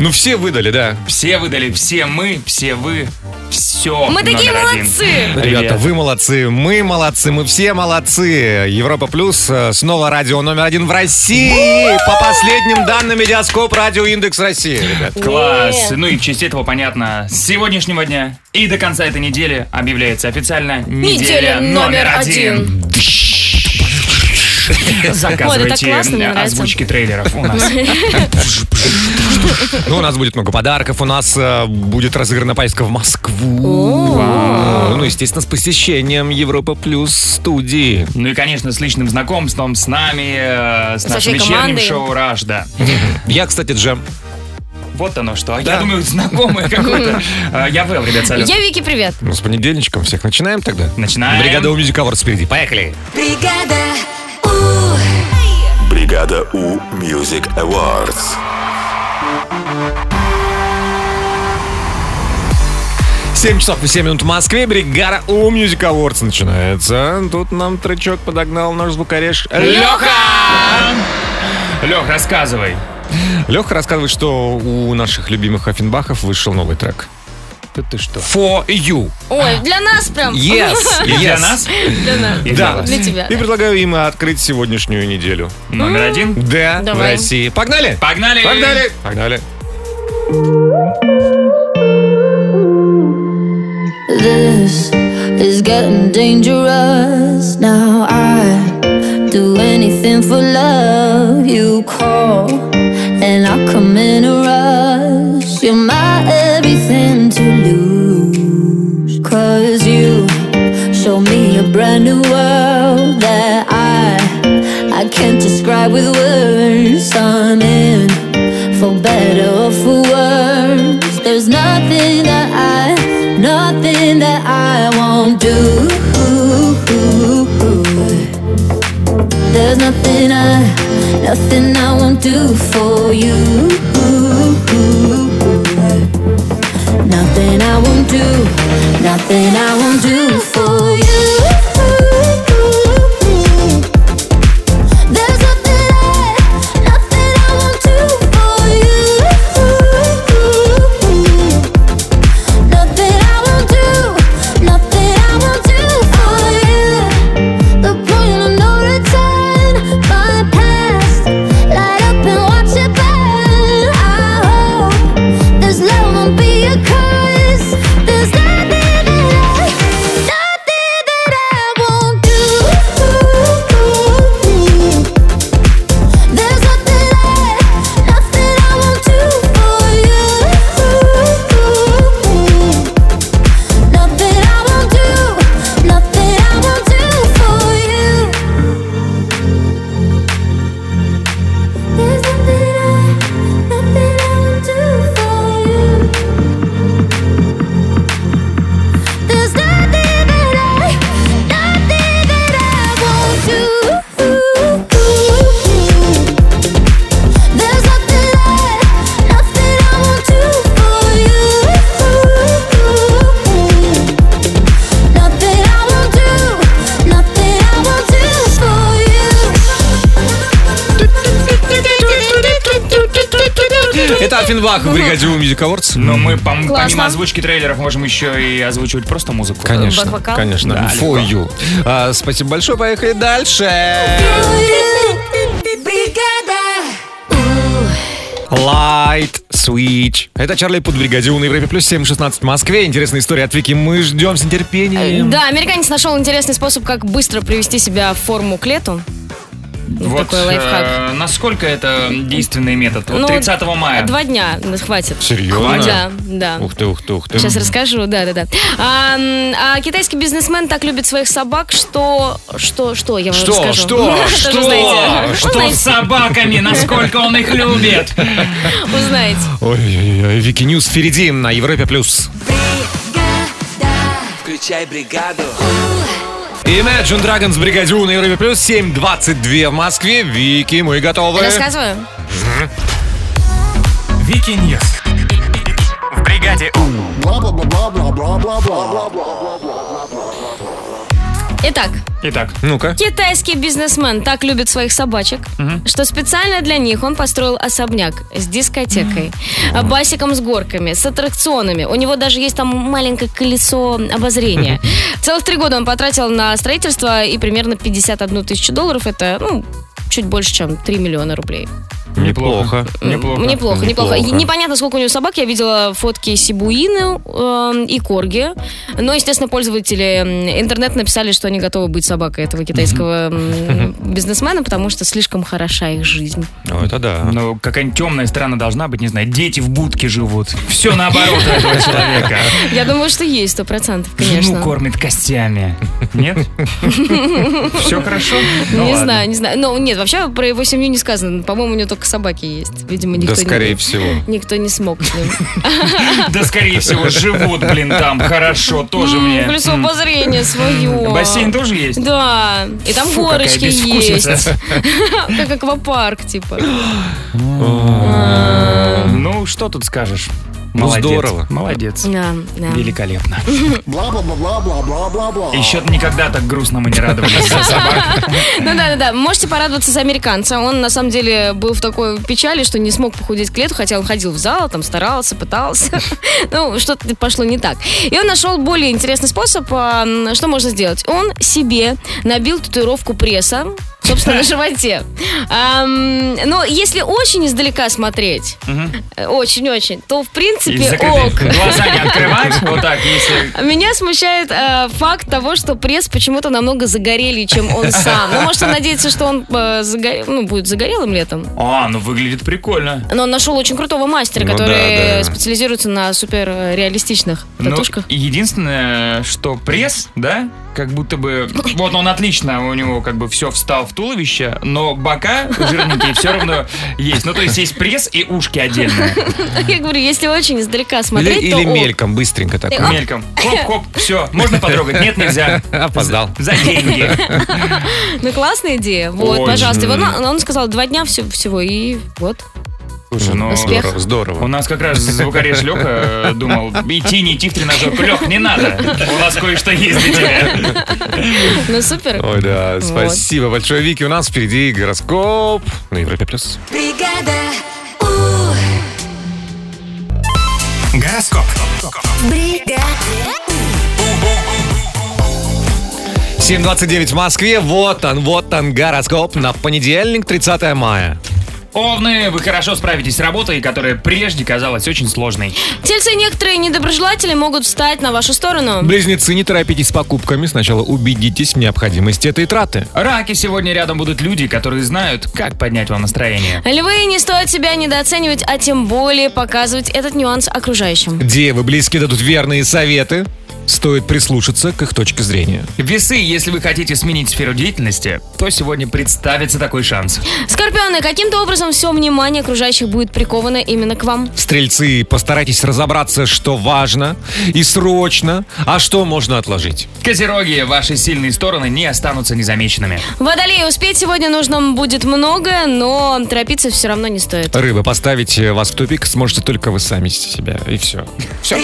Ну, все выдали, да. Все выдали, все мы, все вы, все. Мы такие номер один. молодцы. Ребята, вы молодцы, мы молодцы, мы все молодцы. Европа Плюс э, снова радио номер один в России. По последним данным Медиаскоп Радио Индекс России, ребят. Класс. Ну и в честь этого понятно. С сегодняшнего дня и до конца этой недели объявляется официально неделя, номер один. Заказывайте классно, мне нравится. озвучки трейлеров у нас. Ну, у нас будет много подарков, у нас э, будет разыграна поездка в Москву. Вау. Ну, естественно, с посещением Европа Плюс студии. Ну и, конечно, с личным знакомством с нами, э, с, нашим вечерним командой. шоу «Раш», да. Я, кстати, Джем. Вот оно что. Да. Я думаю, знакомый какой-то. Э, Я Вэл, ребят, салют. Я Вики, привет. Ну, с понедельничком всех начинаем тогда? Начинаем. Бригада у Music Awards впереди. Поехали. Бригада У Music Awards. Семь часов и 7 минут в Москве. Бригада у Music Awards начинается. Тут нам тречок подогнал наш звукореж Леха. Лех, рассказывай. Леха рассказывает, что у наших любимых Офенбахов вышел новый трек. Тут ты что? For You. Ой, для нас прям. Yes. И для yes. нас? Для нас. И Да. Для тебя. И предлагаю им открыть сегодняшнюю неделю. Номер один. Да, в Давай. России. Погнали! Погнали! Погнали! Погнали! This is getting dangerous. Now I do anything for love. You call, and I come in a rush. You're my everything to lose. Cause you show me a brand new world that I I can't describe with words. I'm in for better or for worse. There's nothing that I, nothing that I won't do. There's nothing I, nothing I won't do for you. Nothing I won't do, nothing I won't do for you. Music Awards. Но мы, пом- Классно. помимо озвучки трейлеров, можем еще и озвучивать просто музыку. Конечно, Бак-вокал? конечно. Да, For легко. you. А, спасибо большое, поехали дальше. Light Switch. Это Чарли Пут бригаде У на Европе плюс 7.16 в Москве. Интересная история от Вики. Мы ждем с нетерпением. Да, американец нашел интересный способ, как быстро привести себя в форму к лету. Вот такой лайфхак. э, насколько это действенный метод? Вот Ну, 30 мая. Два дня ну, хватит. Серьезно? Да, да. Ух ты, ух ты, ух ты. Сейчас расскажу, да, да, да. А, а китайский бизнесмен так любит своих собак, что, что, что я вам Что, расскажу. что, что? знаете. Что с собаками? Насколько он их любит? узнаете. Ой-ой-ой, Wiki News впереди на Европе плюс. Включай бригаду. Imagine Dragons У на Европе плюс 7.22 в Москве. Вики, мы готовы. Рассказываю. Вики News. В бригаде У. Итак, Итак, Ну-ка. Китайский бизнесмен так любит своих собачек, что специально для них он построил особняк с дискотекой, а, басиком с горками, с аттракционами. У него даже есть там маленькое колесо обозрения. Целых три года он потратил на строительство и примерно 51 тысячу долларов. Это, ну, чуть больше, чем 3 миллиона рублей. Неплохо. Неплохо. Неплохо, неплохо. Неплохо. Непонятно, сколько у него собак. Я видела фотки Сибуины э, и Корги. Но, естественно, пользователи м, интернета написали, что они готовы быть собакой этого китайского м, бизнесмена, потому что слишком хороша их жизнь. Ну, это да. Ну, какая-нибудь темная сторона должна быть, не знаю, дети в будке живут. Все наоборот у этого человека. Я думаю, что есть, сто процентов, Жену конечно. кормит костями. Нет? Все хорошо? Ну не знаю, не знаю. Но нет, вообще про его семью не сказано. По-моему, у него только собаки есть. Видимо, никто Да, не- скорее всего. Никто не смог с ним. Да, скорее всего, живут, блин, там. Хорошо, тоже мне. Колесо М. обозрения свое. Бассейн тоже есть? Да, и там горочки есть. Как аквапарк, типа. Ну, что тут скажешь? Ну, Молодец. здорово. Молодец. Да, да. Великолепно. Еще никогда так грустно мы не радовались за собак. Ну да, да, да. Можете порадоваться за американца. Он на самом деле был в такой печали, что не смог похудеть к лету, хотя он ходил в зал, там старался, пытался. Ну, что-то пошло не так. И он нашел более интересный способ, а, что можно сделать. Он себе набил татуировку пресса, собственно, на животе. Ам, Но если очень издалека смотреть, э, очень-очень, то в принципе ок. глаза не открывать, вот так, если... Меня смущает э, факт того, что пресс почему-то намного загорелее, чем он сам. Ну, может, он надеется, что он э, загоре- ну, будет загорелым летом. А, ну выглядит прикольно. Но он нашел очень крутого мастера, Ну который да, да. специализируется на супер э, реалистичных Ну, татушках. единственное, что пресс, да, как будто бы... Вот он отлично, у него как бы все встал в туловище, но бока жирненькие все равно есть. Ну, то есть есть пресс и ушки отдельно. Я говорю, если очень издалека Или, смотреть, то или мельком, быстренько так. Мельком. Хоп-хоп, все. Можно потрогать? Нет, нельзя. Опоздал. За деньги. Ну, классная идея. Вот, Очень. пожалуйста. Он, он сказал, два дня все, всего, и вот. Слушай, ну... Успех. Здорово, здорово. У нас как раз звукореж Леха э, думал, идти, не идти в тренажерку. Лех, не надо. У нас кое-что есть для тебя. Ну, супер. Ой, да, Вот. спасибо большое, Вики. У нас впереди гороскоп на Европе+. плюс. Гороскоп. 7.29 в Москве. Вот он, вот он, гороскоп на понедельник, 30 мая. Овны, вы хорошо справитесь с работой, которая прежде казалась очень сложной. Тельцы некоторые недоброжелатели могут встать на вашу сторону. Близнецы, не торопитесь с покупками. Сначала убедитесь в необходимости этой траты. Раки, сегодня рядом будут люди, которые знают, как поднять вам настроение. Львы, не стоит себя недооценивать, а тем более показывать этот нюанс окружающим. Девы, близкие дадут верные советы. Стоит прислушаться к их точке зрения. Весы, если вы хотите сменить сферу деятельности, то сегодня представится такой шанс. Скорпионы, каким-то образом все внимание окружающих будет приковано именно к вам. Стрельцы, постарайтесь разобраться, что важно и срочно, а что можно отложить. Козероги, ваши сильные стороны не останутся незамеченными. Водолеи, успеть сегодня нужно будет много, но торопиться все равно не стоит. Рыбы, поставить э, вас в тупик сможете только вы сами себя. И все. Все.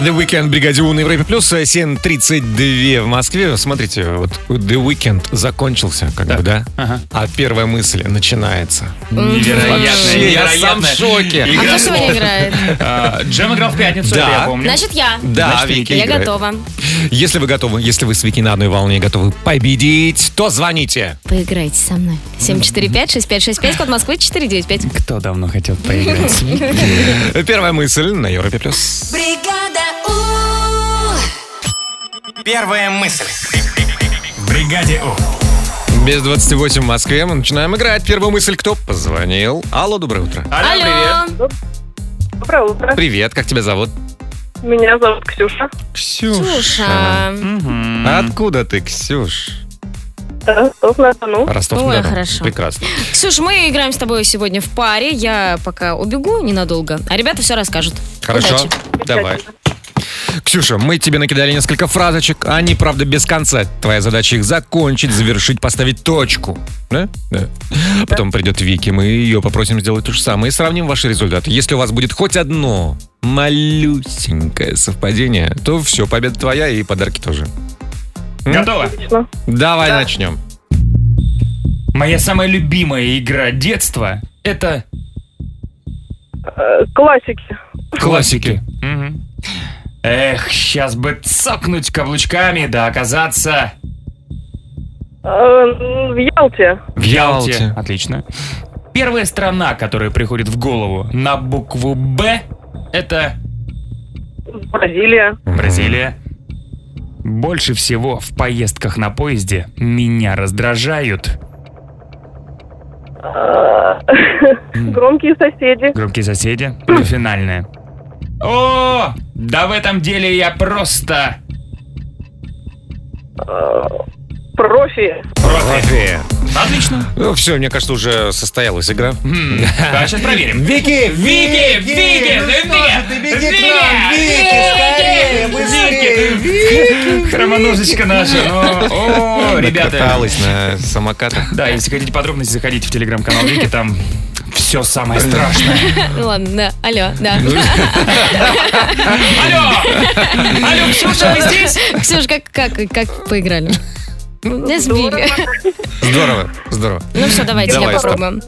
The Weekend бригаде У на Европе Плюс, э, 7.32 в Москве. Смотрите, вот The Weekend закончился, как бы, да? Ага. А первая мысль начинается. Невероятно, Вообще, я сам в шоке. А кто сегодня играет? А, Джем играл в пятницу, Да. я помню. Значит, я. Да, Значит, Вики Я играет. готова. Если вы готовы, если вы с Вики на одной волне и готовы победить, то звоните. Поиграйте со мной. 745-6565, код Москвы 495. Кто давно хотел поиграть? Первая мысль на Европе Плюс. Первая мысль. Бригаде У. Без 28 в Москве мы начинаем играть. Первую мысль кто позвонил? Алло, доброе утро. Алло, привет. Доброе утро. Привет, как тебя зовут? Меня зовут Ксюша. Ксюша. Мгм. Откуда ты, Ксюш? Ростов-на-Дону. ростов Ой, хорошо. Прекрасно. Ксюш, мы играем с тобой сегодня в паре. Я пока убегу ненадолго, а ребята все расскажут. Хорошо, Удачи. давай. Ксюша, мы тебе накидали несколько фразочек, они, правда, без конца. Твоя задача их закончить, завершить, поставить точку. Да? Да. Потом придет Вики, мы ее попросим сделать то же самое и сравним ваши результаты. Если у вас будет хоть одно малюсенькое совпадение, то все, победа твоя и подарки тоже. Готово? Отлично. Давай начнем. Моя самая любимая игра детства — это Э, Классики. классики. Мгм. Эх, сейчас бы цокнуть каблучками, да оказаться Э, В Ялте. в Ялте. Ялте. Отлично. Первая страна, которая приходит в голову на букву «Б» — это Бразилия. Бразилия. Больше всего в поездках на поезде меня раздражают Э, Громкие соседи. громкие соседи. Ну финальное. О, да в этом деле я просто Профи. Профи. Отлично. Ну, все, мне кажется, уже состоялась игра. Да, сейчас проверим. Вики! Вики, Вики, ну, Вики, Вики, Вики, Хромоножечка наша. ну, О, ребята. Каталась на самокатах. Да, если хотите подробности, заходите в телеграм-канал Вики, там все самое страшное. Ну ладно, да. Алло, да. Алло! Алло, Ксюша, вы здесь? Ксюш, как, как, как поиграли? Не сбили. Здорово, здорово. Ну все, давайте, я Давай, стоп. попробую.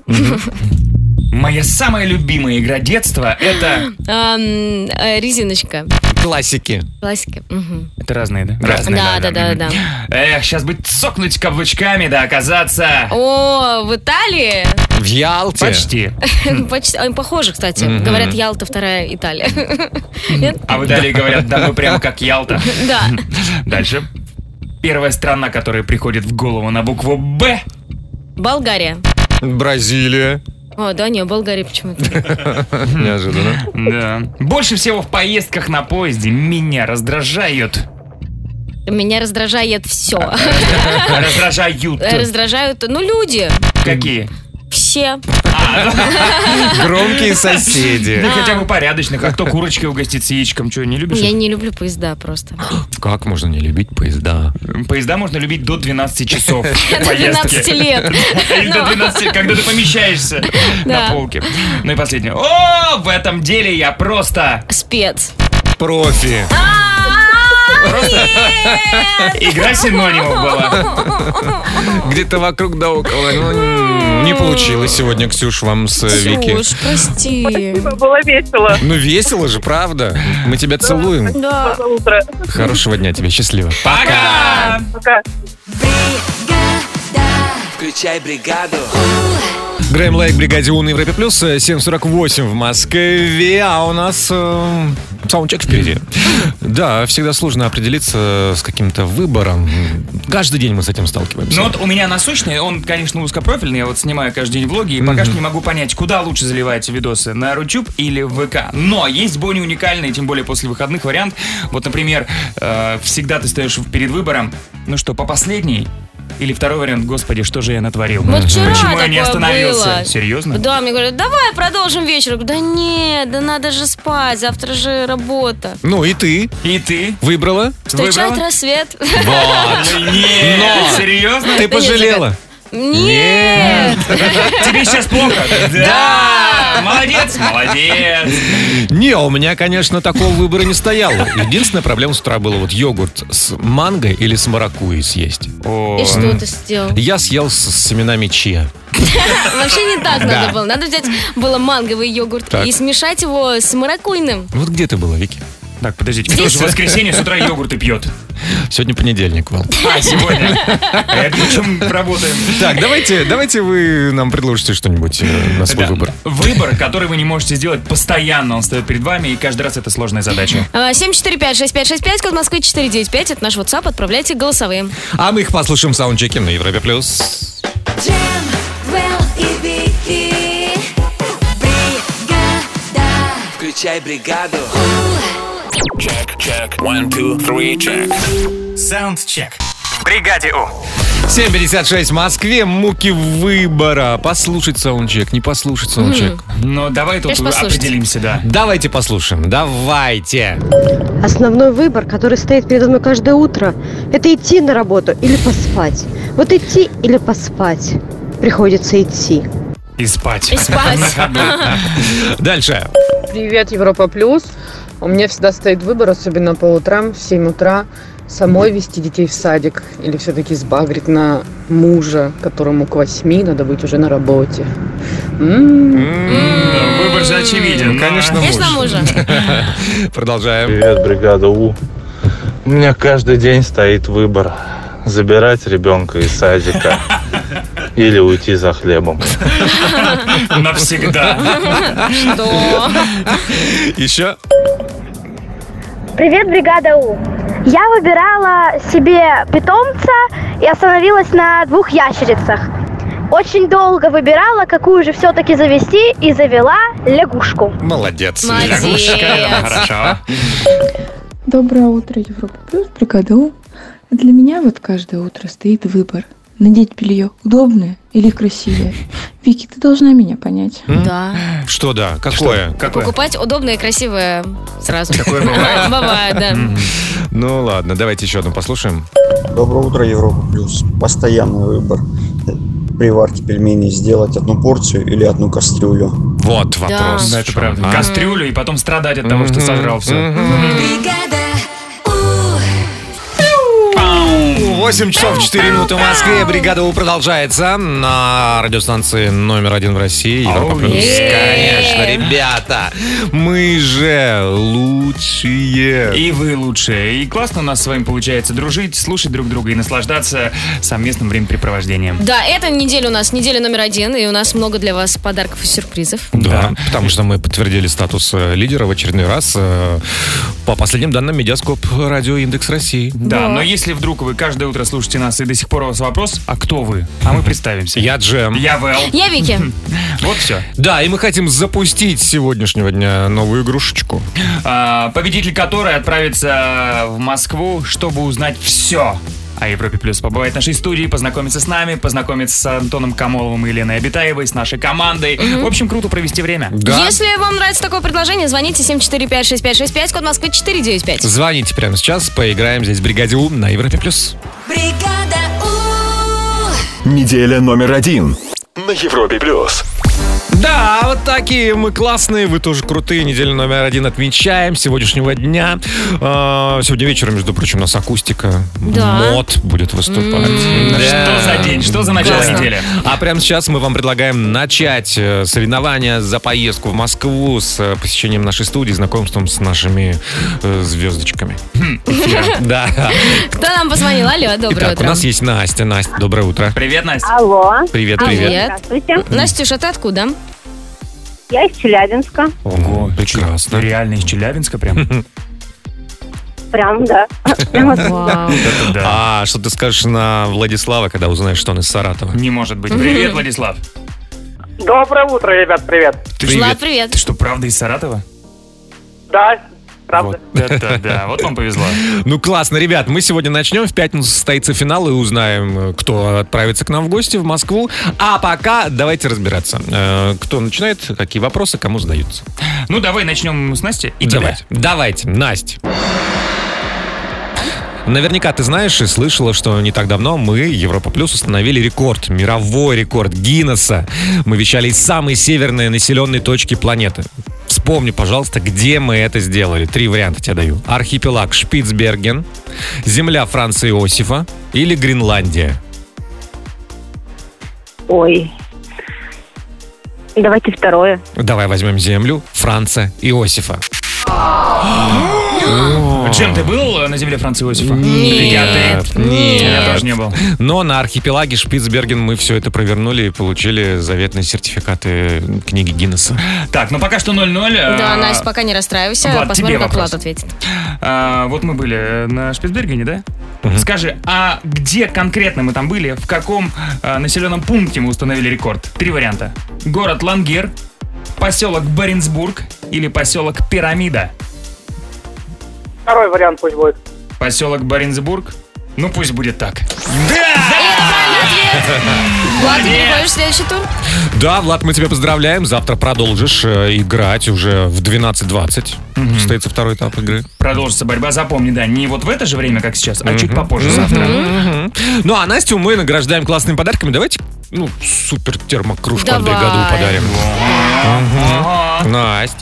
Моя самая любимая игра детства это... Э, Резиночка. Классики. Классика. Мгм. Это разные, да? Да, Разные, да, да, да. Эх, сейчас бы цокнуть каблучками, да оказаться... О, в Италии? В Ялте. Почти. Почти. а, Похоже, кстати. Говорят, Ялта вторая Италия. Нет? А в Италии говорят, да мы прямо как Ялта. Да. Дальше. Первая страна, которая приходит в голову на букву «Б». Болгария. Бразилия. О, да, не, Болгария почему-то. Неожиданно. Да. Больше всего в поездках на поезде меня раздражают. Меня раздражает все. Раздражают. Раздражают, ну, люди. Какие? Все. Громкие соседи. Ну хотя бы порядочных. А кто курочкой угостит с яичком? Что, не любишь? Я не люблю поезда просто. Как можно не любить поезда? Поезда можно любить до 12 часов До поездки. 12 лет. Или до 12, когда ты помещаешься на Да. полке. Ну и последнее. О, в этом деле я просто... Спец. Профи. Просто игра синонимов была. Где-то вокруг да около. Ну, не получилось сегодня, Ксюш, вам с э, Вики. Ксюш, прости. Было весело. Ну, весело же, правда? Мы тебя целуем. Да. Хорошего дня тебе, счастливо. Пока! Пока. Включай бригаду. Грэм Лайк, Бригаде У на Европе Плюс, э, 7.48 в Москве, а у нас э, саундчек впереди. Да, всегда сложно определиться с каким-то выбором. Каждый день мы с этим сталкиваемся. Ну вот у меня насущный, он, конечно, узкопрофильный, я вот снимаю каждый день влоги, и пока что не могу понять, куда лучше заливаете видосы, на Рутюб или в ВК. Но есть более уникальный, тем более после выходных вариант. Вот, например, э, всегда ты стоишь перед выбором, ну что, по последней или второй вариант, господи, что же я натворил? Вот вчера Почему я не остановился? было. Серьезно? Да, мне говорят, давай продолжим вечер. Я говорю, Да нет, да надо же спать, завтра же работа. Ну и ты И ты? выбрала? Встречать Выбрала? рассвет. Вот. Нет, Но! серьезно? Ты пожалела? Нет. Тебе сейчас плохо? Да! Молодец, молодец. Не, у меня, конечно, такого выбора не стояло. Единственная проблема с утра была вот йогурт с манго или с маракуйей съесть. О, И что ты сделал? Я съел с, с семенами чия. Вообще не так Да. надо было. Надо взять было манговый йогурт Так. и смешать его с маракуйным. Вот где ты была, Вики? Так, подождите, кто же в воскресенье с утра йогурты пьет? Сегодня понедельник, Вал. А, сегодня. Это чем работаем? Так, давайте, давайте вы нам предложите что-нибудь э, на свой Да. выбор. Выбор, который вы не можете сделать постоянно, он стоит перед вами, и каждый раз это сложная задача. А, 745-6565, код Москвы 495. Это наш WhatsApp. Отправляйте голосовые. А мы их послушаем в саундчеке на Европе плюс. Включай бригаду. Саундчек. В бригаде У. 7.56 в Москве. Муки выбора. Послушать саундчек, не послушать саундчек. Но давай тут определимся, да. Давайте послушаем. Давайте. Основной выбор, который стоит передо мной каждое утро, это идти на работу или поспать. Вот идти или поспать. Приходится идти. И спать. И спать. Дальше. Привет, Европа Плюс. У меня всегда стоит выбор, особенно по утрам, в 7 утра, самой вести детей в садик или все-таки сбагрить на мужа, которому к 8 надо быть уже на работе. М. Выбор же очевиден. Ну, конечно, Конечно, муж. мужа. Продолжаем. Привет, бригада У. У меня каждый день стоит выбор. Забирать ребенка из садика или уйти за хлебом. Навсегда. Что? Еще? Привет, бригада У. Я выбирала себе питомца и остановилась на двух ящерицах. Очень долго выбирала, какую же все-таки завести, и завела лягушку. Молодец. Молодец. Хорошо. Доброе утро, Европа Плюс, бригада У. Для меня вот каждое утро стоит выбор. Надеть белье удобное или красивее. Вики, ты должна меня понять. Да. Что да? Какое? Какое? Покупать удобное и красивое сразу. Такое бывает? Бывает, да. Ну ладно, давайте еще одну послушаем. Доброе утро, Европа Плюс. Постоянный выбор. При варке пельменей сделать одну порцию или одну кастрюлю. Вот вопрос. Да, это правда. а? Кастрюлю и потом страдать от того, что сожрал все. Бригада 8 часов 4 минуты в Москве. Бригада У продолжается на радиостанции номер один в России. Европа Плюс. Конечно, ребята. Мы же лучшие. И вы лучшие. И классно у нас с вами получается дружить, слушать друг друга и наслаждаться совместным времяпрепровождением. Да, эта неделя у нас неделя номер один, и у нас много для вас подарков и сюрпризов. Да, потому что мы подтвердили статус э, лидера в очередной раз э, по последним данным Медиаскоп Радио Индекс России. Да, Да. но если вдруг вы каждое утро слушаете нас и до сих пор у вас вопрос, а кто вы? А мы представимся. Я Джем. Я Вэл. Я Вики. Вот все. Да, и мы хотим запустить с сегодняшнего дня новую игрушечку. А, победитель которой отправится в Москву, чтобы узнать все о Европе Плюс. Побывать в нашей студии, познакомиться с нами, познакомиться с Антоном Камоловым и Еленой Обитаевой, с нашей командой. В общем, круто провести время. Да. Если вам нравится такое предложение, звоните 745-6565, код Москвы 495. Звоните прямо сейчас, поиграем здесь в Бригаде У на Европе Плюс. Бригада У. Неделя номер один на Европе плюс. Да, вот такие мы классные, вы тоже крутые. Неделя номер один отмечаем сегодняшнего дня. А, Сегодня вечером, между прочим, у нас акустика. Да. Мод будет выступать. М, Да. Что за день? Что за начало Да. недели? А прямо сейчас мы вам предлагаем начать э, соревнования за поездку в Москву с э, посещением нашей студии, знакомством с нашими э, звездочками. Да. Кто нам позвонил? Алло, доброе Итак, у утро. нас есть Настя. Настя, доброе утро. Привет, Настя. Алло. Привет, Привет. привет. Здравствуйте. Настюша, ты откуда? Я из Челябинска. Ого, прекрасно. Реально из Челябинска прям? Прям, да. А что ты скажешь на Владислава, когда узнаешь, что он из Саратова? Не может быть. Привет, Владислав. Доброе утро, ребят, привет. Ты, Влад, что, привет. ты что, правда из Саратова? Да, правда. Вот это да, вот вам повезло. Ну классно, ребят, мы сегодня начнем. В пятницу состоится финал и узнаем, кто отправится к нам в гости в Москву. А пока давайте разбираться. Э, Кто начинает, какие вопросы, кому задаются. Ну, давай начнем с Насти и тебя. давайте, давайте, Настя. Наверняка ты знаешь и слышала, что не так давно мы, Европа Плюс, установили рекорд, мировой рекорд Гиннесса. Мы вещали из самой северной населенной точки планеты. Вспомни, пожалуйста, где мы это сделали. Три варианта тебе даю. Архипелаг Шпицберген, земля Франца Иосифа или Гренландия. Ой. Давайте второе. Давай возьмем землю Франца Иосифа. Джем, ты был на земле Франца Иосифа? Нет, нет. Я тоже не был. Но на архипелаге Шпицберген мы все это провернули и получили заветные сертификаты книги Гиннесса. Так, ну пока что 0-0. Да, а, Настя, пока не расстраивайся. Влад, Посмотрим, как. Влад ответит. а, Вот мы были на Шпицбергене, да? Скажи, а где конкретно мы там были? В каком а, населенном пункте мы установили рекорд? Три варианта. Город Лангер, поселок Баренцбург или поселок Пирамида? Второй вариант пусть будет. Поселок Баренцбург? Ну пусть будет так. Влад, ты переходишь в следующий тур? Да, Влад, мы тебя поздравляем. Завтра продолжишь э, играть уже в 12.20. Состоится второй этап игры. Продолжится борьба, запомни, да, не вот в это же время, как сейчас, а чуть попозже, завтра. Мгм. Ну, а Настю мы награждаем классными подарками. Давайте, ну, супер термокружку от Давай. бригаду подарим. Мгм. Настя.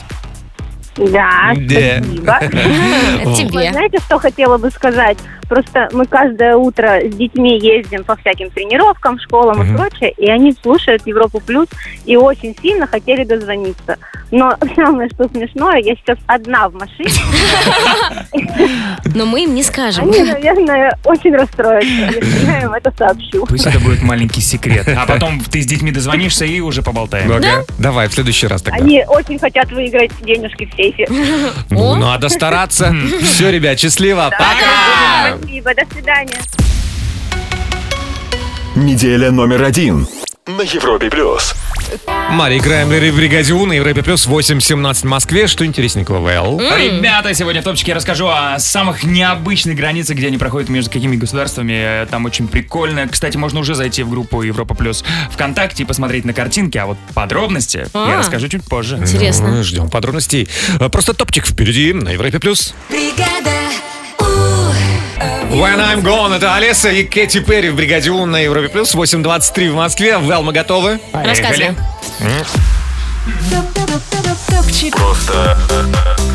Да, Да. спасибо. Тебе. Вы знаете, что хотела бы сказать? Просто мы каждое утро с детьми ездим по всяким тренировкам, школам и прочее, и они слушают Европу Плюс и очень сильно хотели дозвониться. Но самое, что смешное, я сейчас одна в машине. Но мы им не скажем. Они, наверное, очень расстроятся, если я им это сообщу. Пусть это будет маленький секрет. А потом ты с детьми дозвонишься и уже поболтаем. Ага. Давай, в следующий раз тогда. Они очень хотят выиграть денежки в сейфе. Ну, надо стараться. Все, ребят, счастливо. Пока! Спасибо, до свидания. Неделя номер один на Европе плюс. Мария Краймлер и Бригадиу на Европе Плюс 8.17 в Москве. Что интересненького, Вэл? Ребята, сегодня в топчике я расскажу о самых необычных границах, где они проходят между какими государствами. Там очень прикольно. Кстати, можно уже зайти в группу Европа Плюс ВКонтакте и посмотреть на картинки, а вот подробности А. я расскажу чуть позже. Ну, ждем подробностей. Просто топчик впереди на Европе Плюс. When I'm Gone, это Олеса и Кэти Перри в Бригаде У на Европе Плюс. 8.23 в Москве. Вэл, мы готовы? Рассказывай. Просто...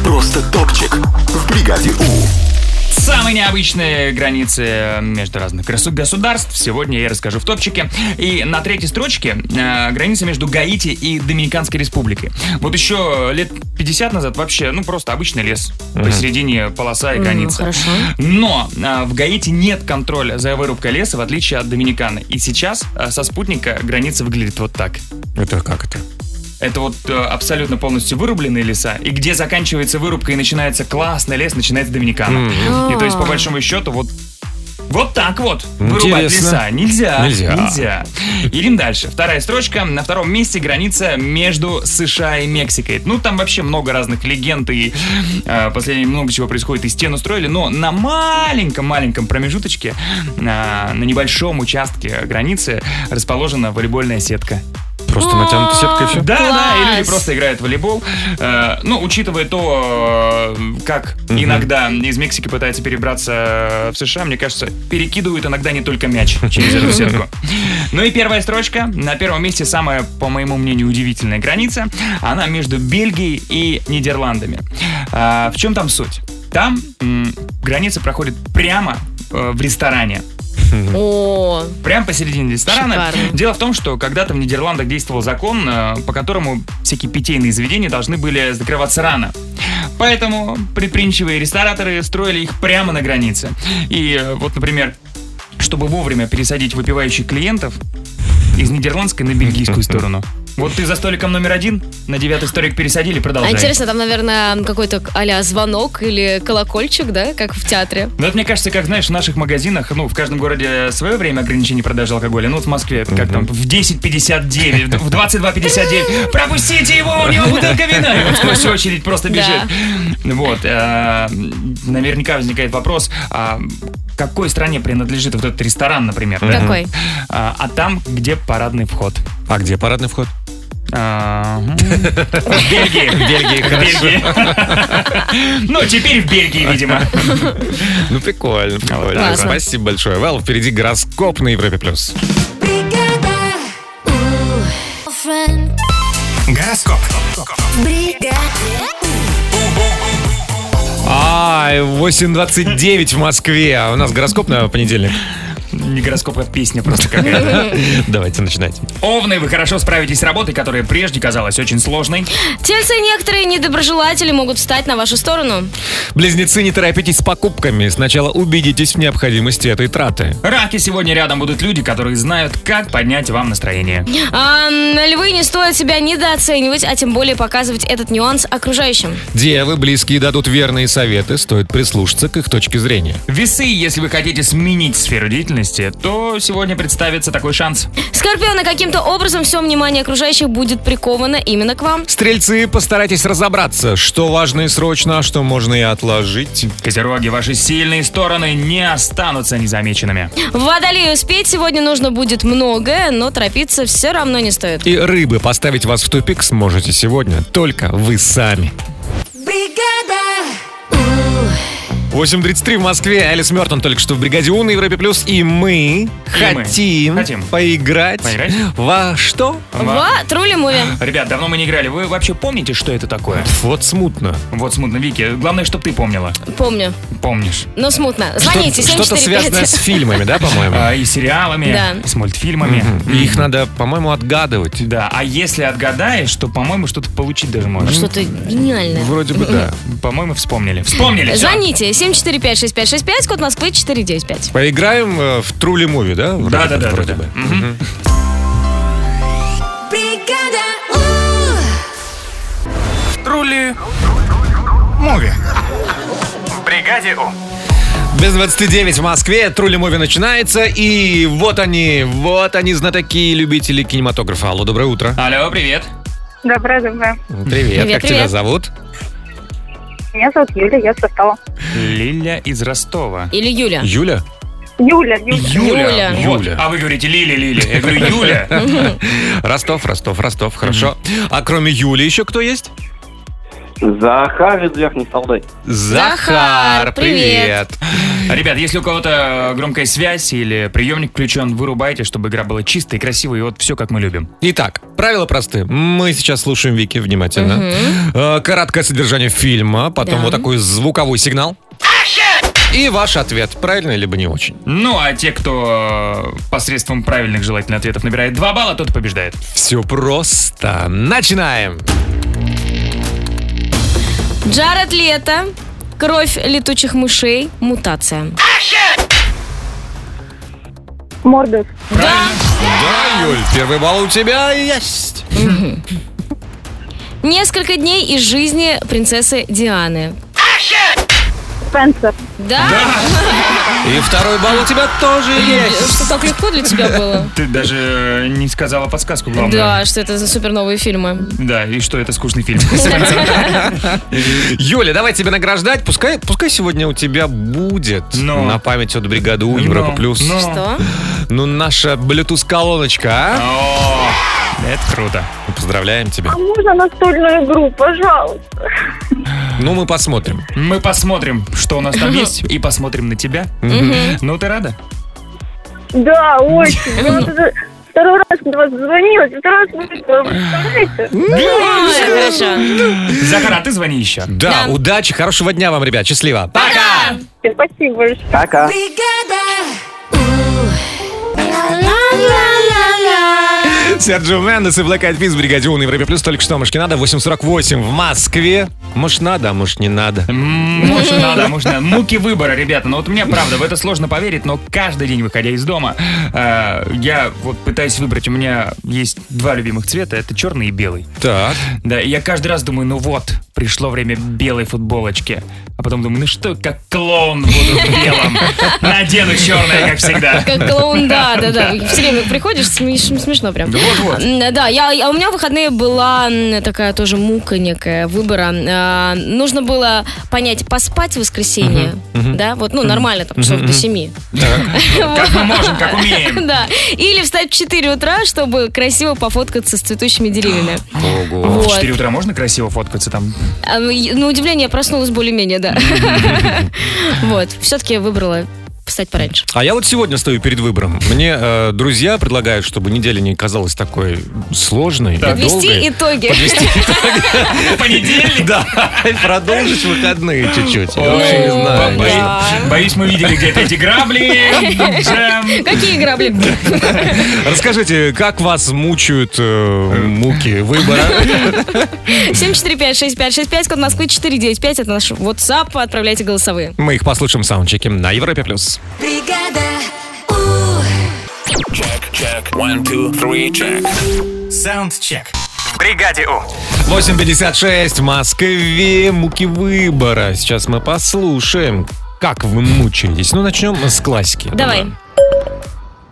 Просто топчик в бригаде У. Самые необычные границы между разных госу- государств сегодня я расскажу в топчике. И на третьей строчке э, граница между Гаити и Доминиканской республикой. Вот еще лет 50 назад вообще, ну, просто обычный лес. Мгм. Посередине полоса и Ну, граница. хорошо. Но э, в Гаити нет контроля за вырубкой леса, в отличие от Доминиканы. И сейчас э, со спутника граница выглядит вот так. Это как это? Это вот э, абсолютно полностью вырубленные леса. И где заканчивается вырубка и начинается классный лес, начинается Доминикана. Мгм. И то есть, по большому счету, вот вот так вот вырубать Интересно. леса нельзя. Нельзя. Нельзя. Идем дальше. Вторая строчка. На втором месте граница между США и Мексикой. Ну, там вообще много разных легенд и э, последнее много чего происходит. И стену строили, но на маленьком-маленьком промежуточке, на, на небольшом участке границы расположена волейбольная сетка. Просто натянута сетка и все? Да, да, и люди просто играют в волейбол. Э, ну, учитывая то, э, как иногда из Мексики пытаются перебраться в США, мне кажется, перекидывают иногда не только мяч через эту сетку. Ну и первая строчка. На первом месте самая, по моему мнению, удивительная граница. Она между Бельгией и Нидерландами. В чем там суть? Там граница проходит прямо э, в ресторане. О, Прямо посередине ресторана. Шикарно. Дело в том, что когда-то в Нидерландах действовал закон, э, по которому всякие питейные заведения должны были закрываться рано. Поэтому предприимчивые рестораторы строили их прямо на границе. И э, вот, например, чтобы вовремя пересадить выпивающих клиентов из нидерландской на бельгийскую сторону. Вот ты за столиком номер один, на девятый столик пересадили, а продолжай. интересно, там, наверное, какой-то а звонок или колокольчик, да, как в театре? Ну, это, мне кажется, как, знаешь, в наших магазинах, ну, в каждом городе свое время ограничения продажи алкоголя. Ну, вот в Москве, это как там, в 10.59, в 22.59. Пропустите его, у него бутылка вина. И он сквозь очередь просто бежит. Вот. э, Наверняка возникает вопрос, а какой стране принадлежит вот этот ресторан, например? да? Какой? А а там, где парадный вход. А где парадный вход? А, В Бельгии. В Бельгии, хорошо. Ну, теперь в Бельгии, видимо. Ну, прикольно, прикольно. Спасибо большое. Вэл, впереди гороскоп на Европе Плюс. Гороскоп. А, 8.29 в Москве. А у нас гороскоп на понедельник. Не гороскоп, а песня просто какая-то. Давайте начинать. Овны, вы хорошо справитесь с работой, которая прежде казалась очень сложной. Тельцы некоторые недоброжелатели могут встать на вашу сторону. Близнецы, не торопитесь с покупками. Сначала убедитесь в необходимости этой траты. Раки, сегодня рядом будут люди, которые знают, как поднять вам настроение. А львы не стоит себя недооценивать, а тем более показывать этот нюанс окружающим. Девы, близкие дадут верные советы. Стоит прислушаться к их точке зрения. Весы, если вы хотите сменить сферу деятельности, то сегодня представится такой шанс. Скорпионы, каким-то образом все внимание окружающих будет приковано именно к вам. Стрельцы, постарайтесь разобраться, что важно и срочно, а что можно и отложить. Козероги, ваши сильные стороны не останутся незамеченными. Водолею успеть сегодня нужно будет многое, но торопиться все равно не стоит. И рыбы, поставить вас в тупик сможете сегодня только вы сами. 8.33 в Москве. Элис Мертон только что в бригаде У на Европе Плюс. И мы мы хотим, хотим. поиграть. Поиграть? Во что? Ва, Трули Муви. Ребят, давно мы не играли. Вы вообще помните, что это такое? Вот смутно. Вот смутно, Вики. Главное, чтобы ты помнила. Помню. Помнишь. Но смутно. Звоните, Что- Что-то 745. связанное с фильмами, да, по-моему? А, и сериалами, Да. и с мультфильмами. Мгм. И их надо, по-моему, отгадывать. Да, а если отгадаешь, то, по-моему, что-то получить даже можно. Что-то гениальное. Вроде бы да. По-моему, вспомнили. Вспомнили. Звоните 745-6565, код Москвы 495. Поиграем э, в Трули Муви, да? Вроде Да, бы, да, да, вроде да, бы. Мгм. Трули. Муви. В бригаде У. Без 29 в Москве, Трули Муви начинается, и вот они, вот они, знатоки и любители кинематографа. Алло, доброе утро. Алло, привет. Доброе, доброе. Привет, Привет, как тебя привет. зовут? Меня зовут Юля, я с Ростова. Лиля из Ростова. Или Юля. Юля? Юля, Юля. Юля. Вот. Юля. А вы говорите Лиля, Лиля. Я говорю Юля. Ростов, Ростов, Ростов, хорошо. А кроме Юли еще кто есть? Захар из Верхней Солдой. Захар, привет. Ребят, если у кого-то громкая связь или приемник включен, вырубайте, чтобы игра была чистой и красивой, и вот все, как мы любим. Итак, правила просты. Мы сейчас слушаем Вики внимательно. Э, Короткое содержание фильма, потом Да. вот такой звуковой сигнал. И ваш ответ, правильно либо не очень. Ну, а те, кто э, посредством правильных желательно ответов набирает 2 балла, тот и побеждает. Все просто. Начинаем. Джаред Лето. Кровь летучих мышей. Мутация. Мордус. Да. Да, Юль, первый балл у тебя есть. Несколько дней из жизни принцессы Дианы. Спенсер. Да? И второй балл у тебя тоже есть. Что так легко для тебя было? Ты даже не сказала подсказку главную. Да, что это за супер новые фильмы. Да, и что это скучный фильм. Юля, давай тебя награждать. Пускай, пускай сегодня у тебя будет Но. на память от бригады У, Европа Плюс. Что? Ну, наша Bluetooth-колоночка, а? Это круто. Мы Поздравляем тебя. А можно настольную игру, пожалуйста? Ну, мы посмотрим. Мы посмотрим, что у нас там есть, и посмотрим на тебя. Ну, ты рада? Да, очень. Я вот уже второй раз до вас звонила, второй раз представляете? Ой, хорошо. Захар, а ты звони еще. Да, Да. удачи, хорошего дня вам, ребят. Счастливо. Пока! Спасибо большое. Пока. Серджио Мендес и Black Eyed Peas в бригаде У на Европе Плюс. Только что, может, не надо. 8.48 в Москве. Может, надо, а может, не надо. Может, надо, может, надо. Муки выбора, ребята. Но вот мне правда, в это сложно поверить, но каждый день, выходя из дома, э, я вот пытаюсь выбрать. У меня есть два любимых цвета, это черный и белый. Так. Да, и я каждый раз думаю, ну вот, пришло время белой футболочки. А потом думаю, ну что, как клоун буду в белом. Надену черное, как всегда. Как клоун, да, да, да. Все время приходишь, смеш- смешно прям. Вот-вот. М, Да, я, а у меня в выходные была такая тоже мука некая выбора. А, нужно было понять, поспать в воскресенье, да, вот, ну, нормально, там, часов до 7. Как мы можем, как умеем. Да. Или встать в 4 утра, чтобы красиво пофоткаться с цветущими деревьями. Ого. В Вот. 4 утра можно красиво фоткаться там? А, и- На удивление, я проснулась более-менее, да. Вот. Все-таки я выбрала встать пораньше. А я вот сегодня стою перед выбором. Мне э, друзья предлагают, чтобы неделя не казалась такой сложной, и Подвести долгой. итоги. Подвести Понедельник? Да, продолжить выходные чуть-чуть. Я вообще не Ой, знаю. боюсь- Да. Мы видели где-то эти грабли. Какие грабли? Расскажите, как вас мучают э, муки выбора? 745-6565, код Москвы 495, это наш WhatsApp, отправляйте голосовые. Мы их послушаем в саундчеке на Европе+. плюс. Check. One, two, three, check. Саундчек. В бригаде У. 8.56 в Москве. Муки выбора. Сейчас мы послушаем, как вы мучаетесь. Ну, начнем с классики. Давай.